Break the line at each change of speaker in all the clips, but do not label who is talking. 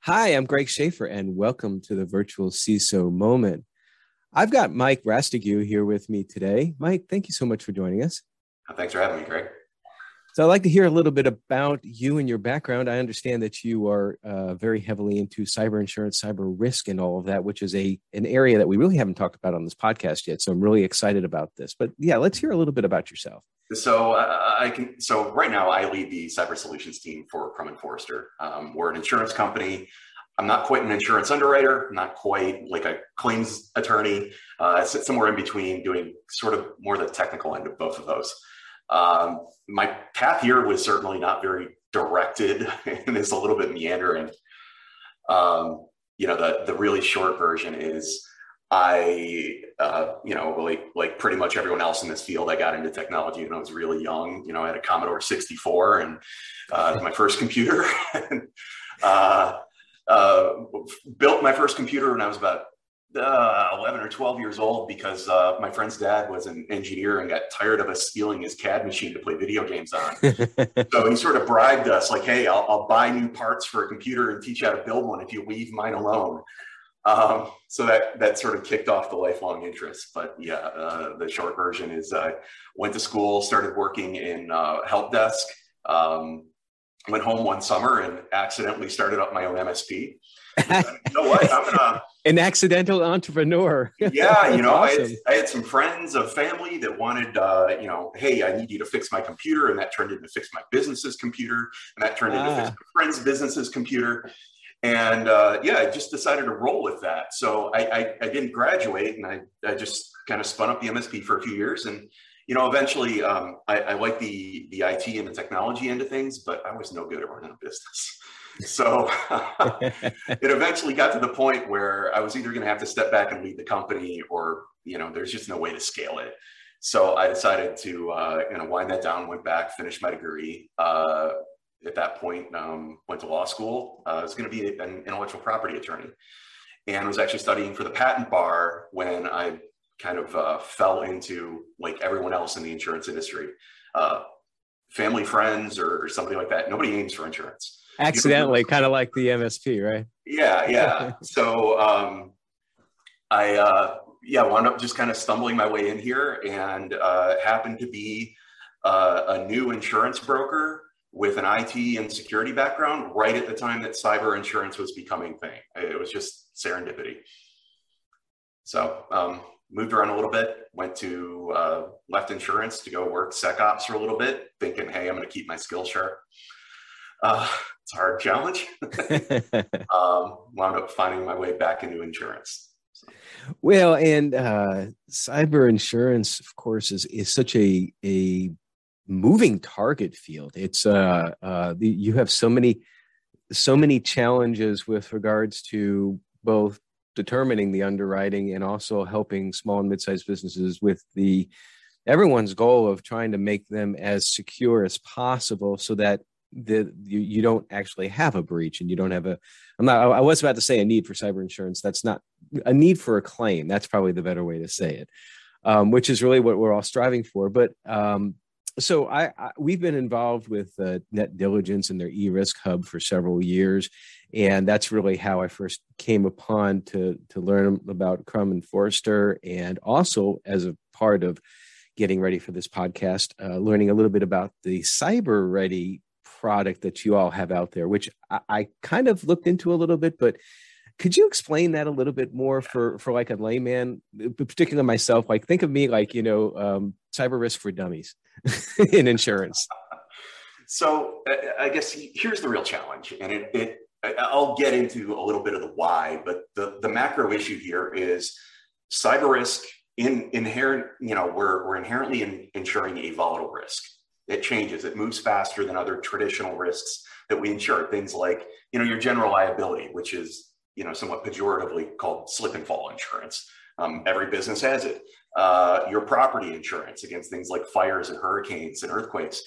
Hi, I'm Greg Schaefer, and welcome to the virtual CISO moment. I've got Mike Rastigue here with me today. Mike, thank you so much for joining us.
Thanks for having me, Greg.
So, I'd like to hear a little bit about you and your background. I understand that you are uh, very heavily into cyber insurance, cyber risk, and all of that, which is a an area that we really haven't talked about on this podcast yet. So, I'm really excited about this. But yeah, let's hear a little bit about yourself.
So uh, I can. So right now, I lead the cyber solutions team for Crum and Forster. Um, we're an insurance company. I'm not quite an insurance underwriter, not quite like a claims attorney. Uh, I sit somewhere in between, doing sort of more the technical end of both of those. Um, my path here was certainly not very directed, and is a little bit meandering. Um, you know, the the really short version is I, uh, you know, like like pretty much everyone else in this field, I got into technology when I was really young. You know, I had a Commodore 64 and uh, my first computer. uh, uh, built my first computer when I was about uh, 11 or 12 years old because uh, my friend's dad was an engineer and got tired of us stealing his CAD machine to play video games on. so he sort of bribed us, like, "Hey, I'll, I'll buy new parts for a computer and teach you how to build one if you leave mine alone." Um, so that that sort of kicked off the lifelong interest. But yeah, uh, the short version is I went to school, started working in uh, help desk, um, went home one summer and accidentally started up my own MSP. you know what? I'm gonna
an accidental entrepreneur.
yeah, you know, awesome. I, had, I, had, some friends of family that wanted, uh, you know, hey, I need you to fix my computer, and that turned into fix my business's computer, and that turned ah. into fix my friend's business's computer and uh, yeah, I just decided to roll with that. So I, I, I didn't graduate, and I, I just kind of spun up the MSP for a few years, and you know, eventually um, I, I like the the IT and the technology end of things, but I was no good at running a business. So it eventually got to the point where I was either going to have to step back and lead the company, or you know, there's just no way to scale it. So I decided to uh, you know wind that down, went back, finished my degree, uh, at that point um, went to law school. Uh, I was going to be an intellectual property attorney and was actually studying for the patent bar when I kind of uh, fell into like everyone else in the insurance industry. Uh, family, friends, or, or, somebody like that. Nobody aims for insurance.
Accidentally, kind of like the MSP, right?
Yeah, yeah. so um, I, uh, yeah, wound up just kind of stumbling my way in here and uh, happened to be uh, a new insurance broker with an IT and security background right at the time that cyber insurance was becoming thing. It was just serendipity. So um, moved around a little bit, went to uh, left insurance to go work SecOps for a little bit, thinking, hey, I'm going to keep my skills sharp. Uh, it's a hard challenge. um, wound up finding my way back into insurance. So.
Well, and uh, cyber insurance, of course, is is such a a moving target field. It's uh, uh, the, you have so many so many challenges with regards to both determining the underwriting and also helping small and mid-sized businesses with the everyone's goal of trying to make them as secure as possible so that the you, you don't actually have a breach and you don't have a i'm not i was about to say a need for cyber insurance. That's not a need for a claim. That's probably the better way to say it um, which is really what we're all striving for. But um, so I, I, we've been involved with uh, Net Diligence and their e-risk hub for several years, and that's really how I first came upon to to learn about Crum and Forster, and also as a part of getting ready for this podcast, uh, learning a little bit about the Cyber Ready product that you all have out there, which I, I kind of looked into a little bit, but could you explain that a little bit more for for like a layman, uh, particularly myself? Like, think of me like you know, um, cyber risk for dummies in insurance.
So uh, uh, I guess here's the real challenge, and it, it I'll get into a little bit of the why, but the the macro issue here is cyber risk in inherent. You know, we're we're inherently in, insuring a volatile risk. It changes. It moves faster than other traditional risks that we insure. Things like you know your general liability, which is you know, somewhat pejoratively called slip and fall insurance. Um, every business has it. Uh, your property insurance against things like fires and hurricanes and earthquakes.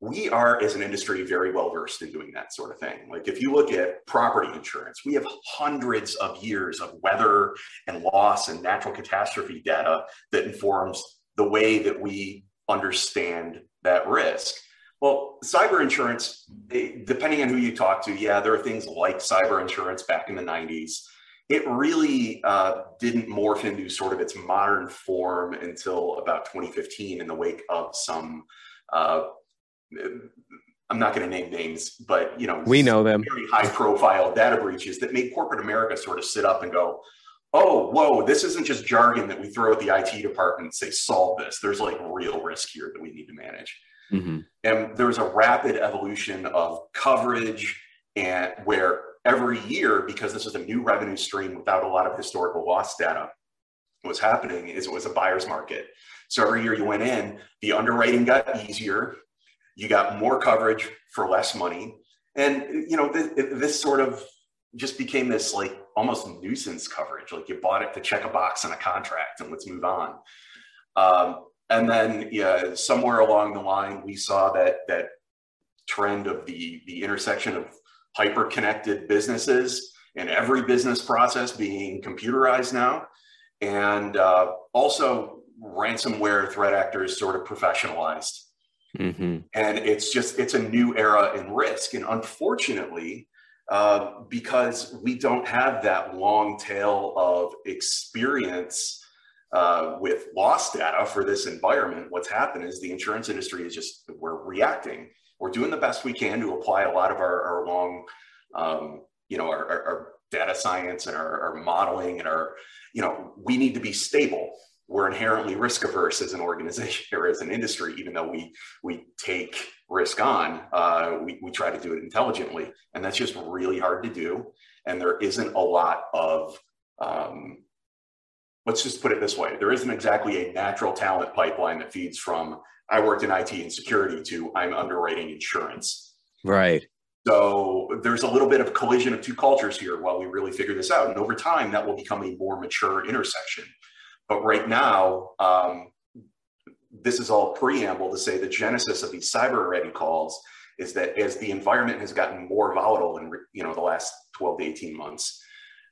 We are, as an industry, very well versed in doing that sort of thing. Like if you look at property insurance, we have hundreds of years of weather and loss and natural catastrophe data that informs the way that we understand that risk. Well, cyber insurance, depending on who you talk to, yeah, there are things like cyber insurance back in the 90s. It really uh, didn't morph into sort of its modern form until about 2015 in the wake of some. Uh, I'm not going to name names, but you know,
we know them.
Very high-profile data breaches that made corporate America sort of sit up and go, "Oh, whoa! This isn't just jargon that we throw at the IT department and say solve this. There's like real risk here that we need to manage." Mm-hmm. And there was a rapid evolution of coverage and where every year, because this is a new revenue stream without a lot of historical loss data, what's happening is it was a buyer's market. So every year you went in, the underwriting got easier, you got more coverage for less money. And you know, this, this sort of just became this like almost nuisance coverage. Like you bought it to check a box on a contract and let's move on. Um, and then yeah, somewhere along the line, we saw that that trend of the the intersection of hyper connected businesses and every business process being computerized now, and uh, also ransomware threat actors sort of professionalized. Mm-hmm. And it's just it's a new era in risk, and unfortunately, uh, because we don't have that long tail of experience uh, with loss data for this environment, what's happened is the insurance industry is just, we're reacting. We're doing the best we can to apply a lot of our, our long, um, you know, our, our, our, data science and our, our modeling and our, you know, we need to be stable. We're inherently risk averse as an organization or as an industry, even though we we take risk on, uh, we, we try to do it intelligently. And that's just really hard to do. And there isn't a lot of um, let's just put it this way. There isn't exactly a natural talent pipeline that feeds from i worked in it and security to i'm underwriting insurance.
Right.
So there's a little bit of collision of two cultures here while we really figure this out. And over time that will become a more mature intersection. But right now um, this is all preamble to say the genesis of these cyber ready calls is that as the environment has gotten more volatile in you know the last 12 to 18 months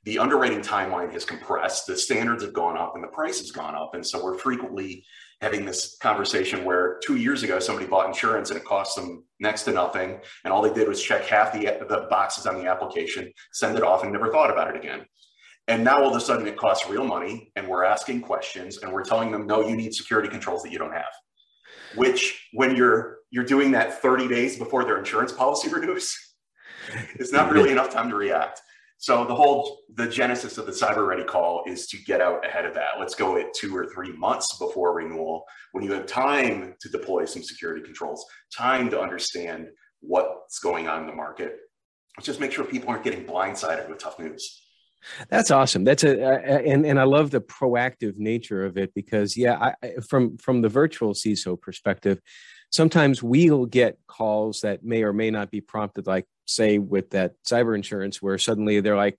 the underwriting timeline has compressed, the standards have gone up, and the price has gone up. And so we're frequently having this conversation where two years ago somebody bought insurance and it cost them next to nothing, and all they did was check half the, the boxes on the application, send it off, and never thought about it again. And now all of a sudden it costs real money, and we're asking questions, and we're telling them, no, you need security controls that you don't have. Which, when you're you're doing that 30 days before their insurance policy renews, it's not really enough time to react. So the whole the genesis of the cyber ready call is to get out ahead of that. Let's go at two or three months before renewal when you have time to deploy some security controls, time to understand what's going on in the market. Let's just make sure people aren't getting blindsided with tough news.
That's awesome. That's a, and and I love the proactive nature of it because yeah, I, from from the virtual CISO perspective, sometimes we'll get calls that may or may not be prompted, like say with that cyber insurance, where suddenly they're like,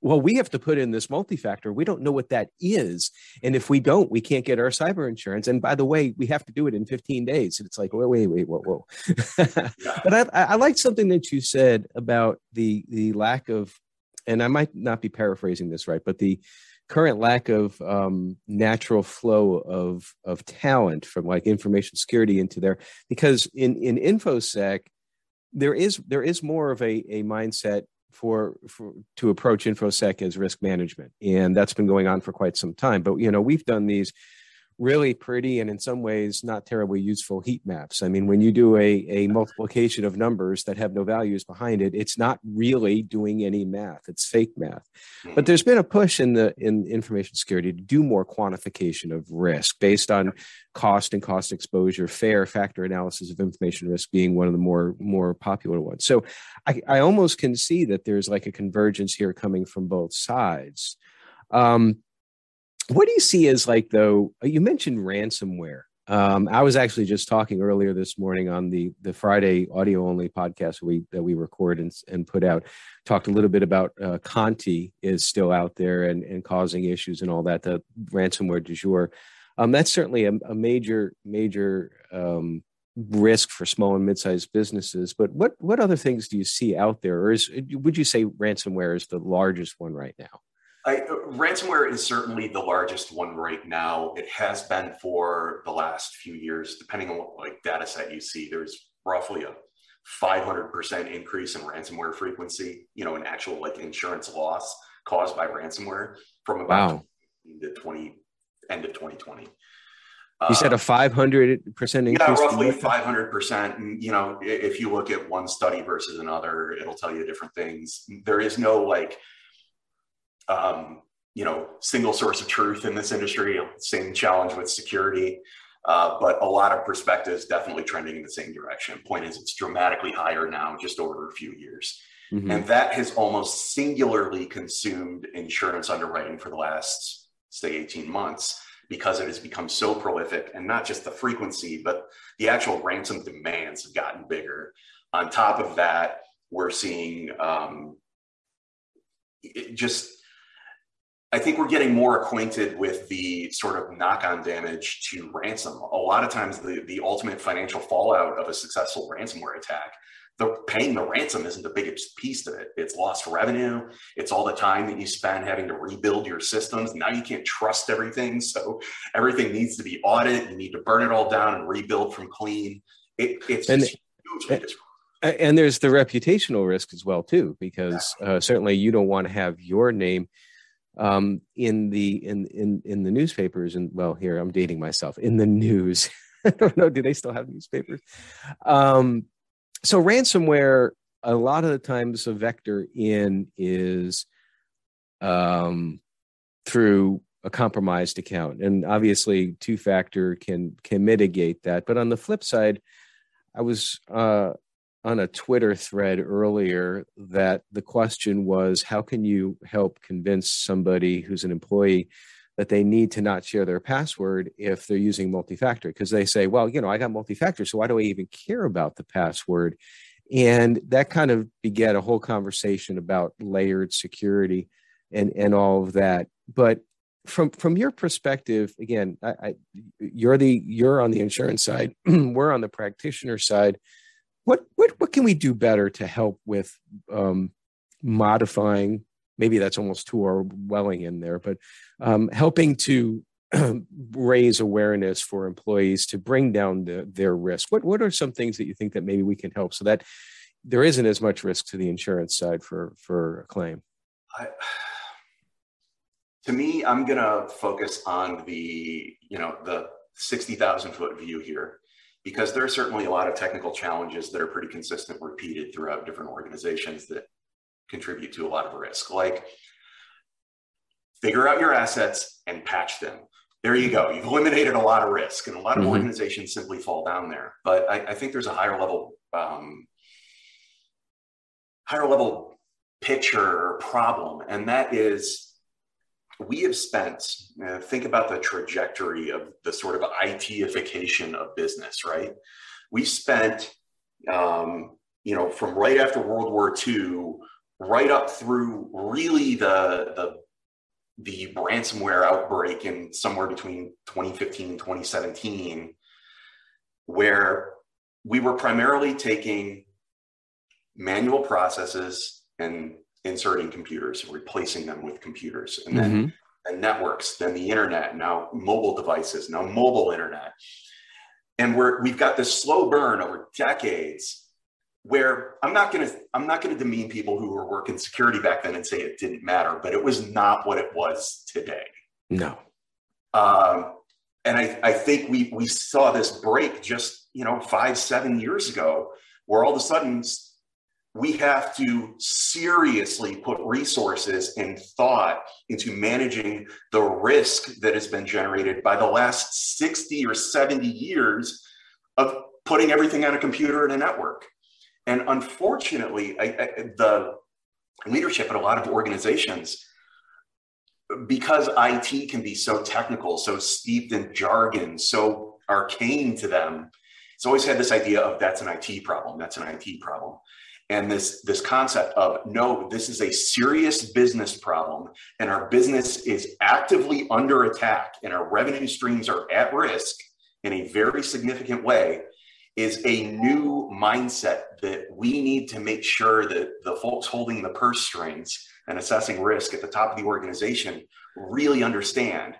well, we have to put in this multi-factor. We don't know what that is, and if we don't, we can't get our cyber insurance. And by the way, we have to do it in 15 days. And it's like, wait, wait, wait, whoa, whoa. but I, I like something that you said about the the lack of, and I might not be paraphrasing this right, but the current lack of um, natural flow of of talent from like information security into there because in in infosec there is there is more of a, a mindset for, for to approach infosec as risk management. And that's been going on for quite some time. But you know we've done these really pretty and in some ways not terribly useful heat maps. I mean, when you do a, a multiplication of numbers that have no values behind it, it's not really doing any math. It's fake math. But mm-hmm. there's been a push in the in information security to do more quantification of risk based on cost and cost exposure, FAIR factor analysis of information risk being one of the more more popular ones. So I, I almost can see that there's like a convergence here coming from both sides. Um, what do you see as like though? You mentioned ransomware. Um, I was actually just talking earlier this morning on the the Friday audio only podcast we that we record and, and put out. Talked a little bit about uh, Conti is still out there and, and causing issues and all that. The ransomware du jour. Um, that's certainly a, a major major um, risk for small and mid-sized businesses. But what what other things do you see out there, or is would you say ransomware is the largest one right now?
I, ransomware is certainly the largest one right now. It has been for the last few years, depending on what like data set you see. There's roughly a 500% increase in ransomware frequency, you know, an actual like insurance loss caused by ransomware from about wow. to 20 end of 2020.
You said a 500% increase?
Yeah, roughly 500%. And, you know, if you look at one study versus another, it'll tell you different things. There is no like, um, you know, single source of truth in this industry. Same challenge with security. Uh, but a lot of perspectives definitely trending in the same direction. Point is, it's dramatically higher now, just over a few years. Mm-hmm. And that has almost singularly consumed insurance underwriting for the last, say, 18 months because it has become so prolific and not just the frequency, but the actual ransom demands have gotten bigger. On top of that, we're seeing um, just, I think we're getting more acquainted with the sort of knock on damage to ransom. A lot of times, the, the ultimate financial fallout of a successful ransomware attack the paying the ransom isn't the biggest piece of it. It's lost revenue. It's all the time that you spend having to rebuild your systems. Now you can't trust everything. So everything needs to be audited. You need to burn it all down and rebuild from clean. It, it's and,
and, and, there's the reputational risk as well too, because uh, certainly you don't want to have your name um, in the in in in the newspapers. And well, here I'm dating myself in the news. I don't know. Do they still have newspapers? Um, so ransomware a lot of the times a vector in is um, through a compromised account and obviously two factor can can mitigate that but on the flip side i was uh, on a twitter thread earlier that the question was how can you help convince somebody who's an employee that they need to not share their password if they're using multi-factor? Because they say well you know i got multi-factor so why do i even care about the password? And that kind of begat a whole conversation about layered security and and all of that. But from from your perspective again I, I, you're the you're on the insurance side we're on the practitioner side what what what can we do better to help with um, modifying maybe that's almost too Orwelling in there, but um, helping to raise awareness for employees to bring down the, their risk. What what are some things that you think that maybe we can help so that there isn't as much risk to the insurance side for for a claim? I,
to me, I'm gonna focus on the you know the sixty thousand foot view here because there are certainly a lot of technical challenges that are pretty consistent, repeated throughout different organizations that contribute to a lot of risk. Like figure out your assets and patch them. There you go. You've eliminated a lot of risk, and a lot of mm-hmm. organizations simply fall down there. But I, I think there's a higher level, um, higher level picture or problem, and that is we have spent. Uh, think about the trajectory of the sort of ITification of business, right? We spent, um, you know, from right after World War II right up through really the the the ransomware outbreak in somewhere between 2015 and 2017 where we were primarily taking manual processes and inserting computers and replacing them with computers and then mm-hmm. and networks then the internet now mobile devices now mobile internet and we're we've got this slow burn over decades where I'm not going to I'm not going to demean people who were working security back then and say it didn't matter, but it was not what it was today.
No.
Um, and I, I think we we saw this break just you know five seven years ago, where all of a sudden we have to seriously put resources and thought into managing the risk that has been generated by the last 60 or 70 years of putting everything on a computer and a network. And unfortunately, I, I, the leadership at a lot of organizations, because IT can be so technical, so steeped in jargon, so arcane to them, it's always had this idea of that's an IT problem, that's an IT problem. And this, this concept of no, this is a serious business problem, and our business is actively under attack, and our revenue streams are at risk in a very significant way is a new mindset that we need to make sure that the folks holding the purse strings and assessing risk at the top of the organization really understand.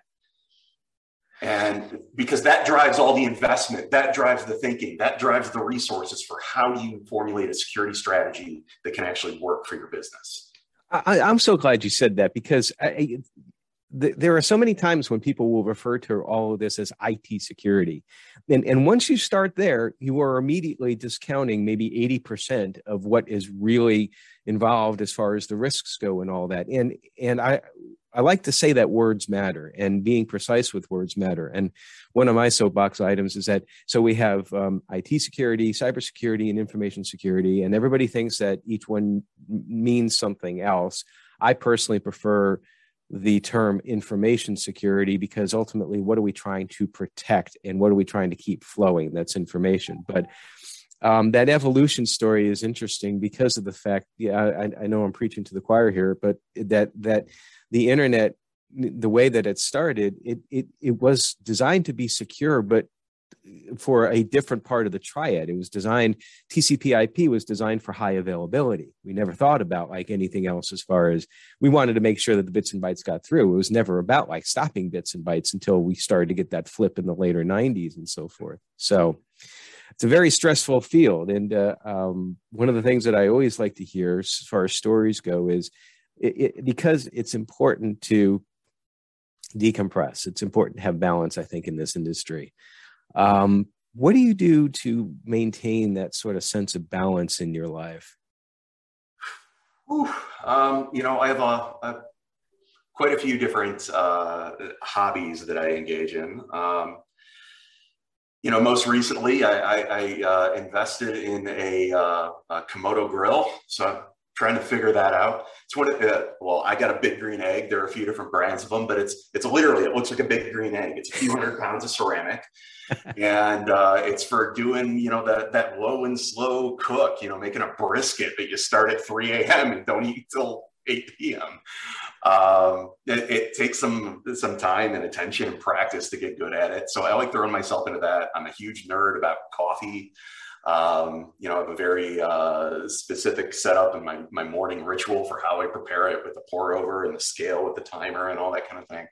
And because that drives all the investment, that drives the thinking, that drives the resources for how you formulate a security strategy that can actually work for your business.
I, am so glad you said that because I, there are so many times when people will refer to all of this as IT security. And, and once you start there, you are immediately discounting maybe 80% of what is really involved as far as the risks go and all that. And, and I, I like to say that words matter and being precise with words matter. And one of my soapbox items is that so we have um, IT security, cybersecurity, and information security, and everybody thinks that each one means something else. I personally prefer the term information security because ultimately what are we trying to protect and what are we trying to keep flowing that's information but um, that evolution story is interesting because of the fact yeah I, I know i'm preaching to the choir here but that that the internet the way that it started it it, it was designed to be secure but for a different part of the triad. It was designed, TCP IP was designed for high availability. We never thought about like anything else as far as we wanted to make sure that the bits and bytes got through. It was never about like stopping bits and bytes until we started to get that flip in the later 90s and so forth. So it's a very stressful field. And uh, um, one of the things that I always like to hear as far as stories go is it, it, because it's important to decompress. It's important to have balance, I think, in this industry. Um, what do you do to maintain that sort of sense of balance in your life?
um, you know, I have a, a, quite a few different uh, hobbies that I engage in. Um, you know, most recently, I, I, I uh, invested in a, uh, a, Kamado grill. So I'm trying to figure that out. It's what it, uh, well, I got a big green egg. There are a few different brands of them, but it's it's literally it looks like a big green egg. It's a few hundred pounds of ceramic, and uh, it's for doing you know that that low and slow cook. You know, making a brisket that you start at 3 a.m. and don't eat till 8 p.m. Um, it, it, takes some some time and attention and practice to get good at it. So I like throwing myself into that. I'm a huge nerd about coffee. Um, you know, I have a very uh, specific setup in my, my morning ritual for how I prepare it with the pour over and the scale with the timer and all that kind of thing.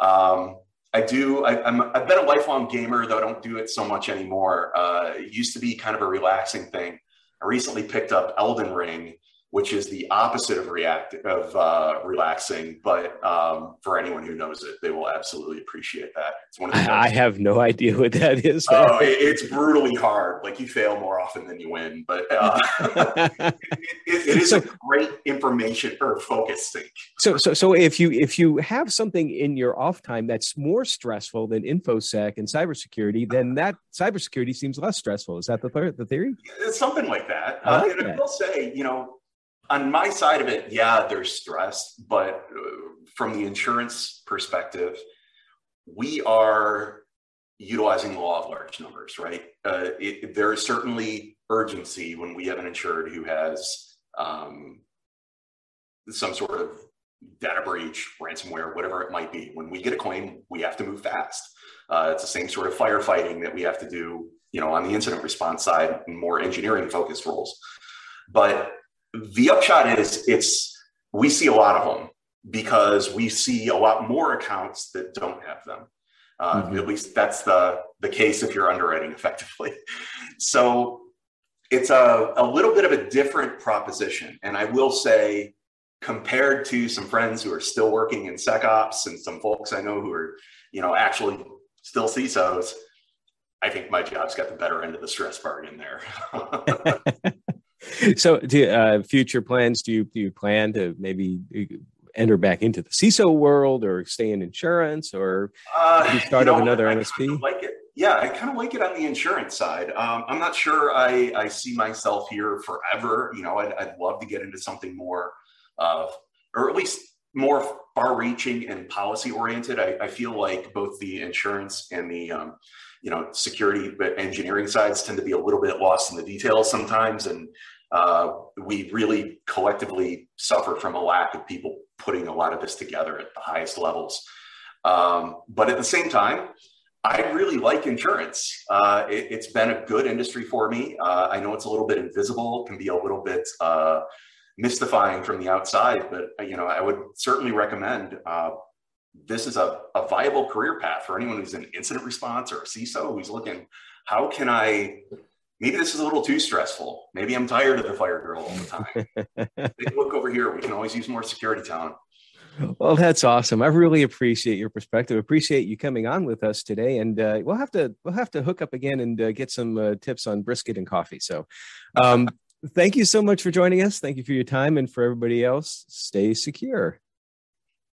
Um, I do, I, am I've been a lifelong gamer, though I don't do it so much anymore. Uh, it used to be kind of a relaxing thing. I recently picked up Elden Ring, which is the opposite of react of uh, relaxing. But um, for anyone who knows it, they will absolutely appreciate that.
It's one of the I have no idea what that is.
Oh, it, it's brutally hard. Like you fail more often than you win, but uh, it, it is so, a great information or focus.
So, so, so if you if you have something in your off time that's more stressful than infosec and cybersecurity, then that cybersecurity seems less stressful. Is that the the theory?
It's something like that. I, like uh, and that. I will say, you know on my side of it, yeah, there's stress, but uh, from the insurance perspective, we are utilizing the law of large numbers, right? Uh, it, there is certainly urgency when we have an insured who has um, some sort of data breach, ransomware, whatever it might be. When we get a claim, we have to move fast. Uh, it's the same sort of firefighting that we have to do, you know, on the incident response side, more engineering focused roles. But the upshot is it's we see a lot of them because we see a lot more accounts that don't have them. Uh, mm-hmm. At least that's the the case if you're underwriting effectively. So it's a, a little bit of a different proposition. And I will say, compared to some friends who are still working in SecOps and some folks I know who are, you know, actually still CISOs, I think my job's got the better end of the stress bargain there.
so, do, uh, future plans? Do you do you plan to maybe uh, enter back into the CISO world, or stay in insurance, or uh, start up another I MSP?
Like it. Yeah, I kind of like it on the insurance side. Um, I'm not sure I, I see myself here forever. You know, I'd, I'd love to get into something more, uh, or at least more far-reaching and policy-oriented. I, I, feel like both the insurance and the um, you know security but engineering sides tend to be a little bit lost in the details sometimes, and uh, we really collectively suffer from a lack of people putting a lot of this together at the highest levels. Um, but at the same time, I really like insurance. Uh, it, has been a good industry for me. Uh, I know it's a little bit invisible, can be a little bit uh, mystifying from the outside, but uh, you know, I would certainly recommend uh, this is a, a viable career path for anyone who's in incident response or a CISO who's looking, how can I maybe this is a little too stressful. Maybe I'm tired of the fire drill all the time. look over here. We can always use more security talent.
Well, that's awesome. I really appreciate your perspective. Appreciate you coming on with us today, and uh, we'll have to we'll have to hook up again and uh, get some uh, tips on brisket and coffee. So, um, thank you so much for joining us. Thank you for your time, and for everybody else, stay secure.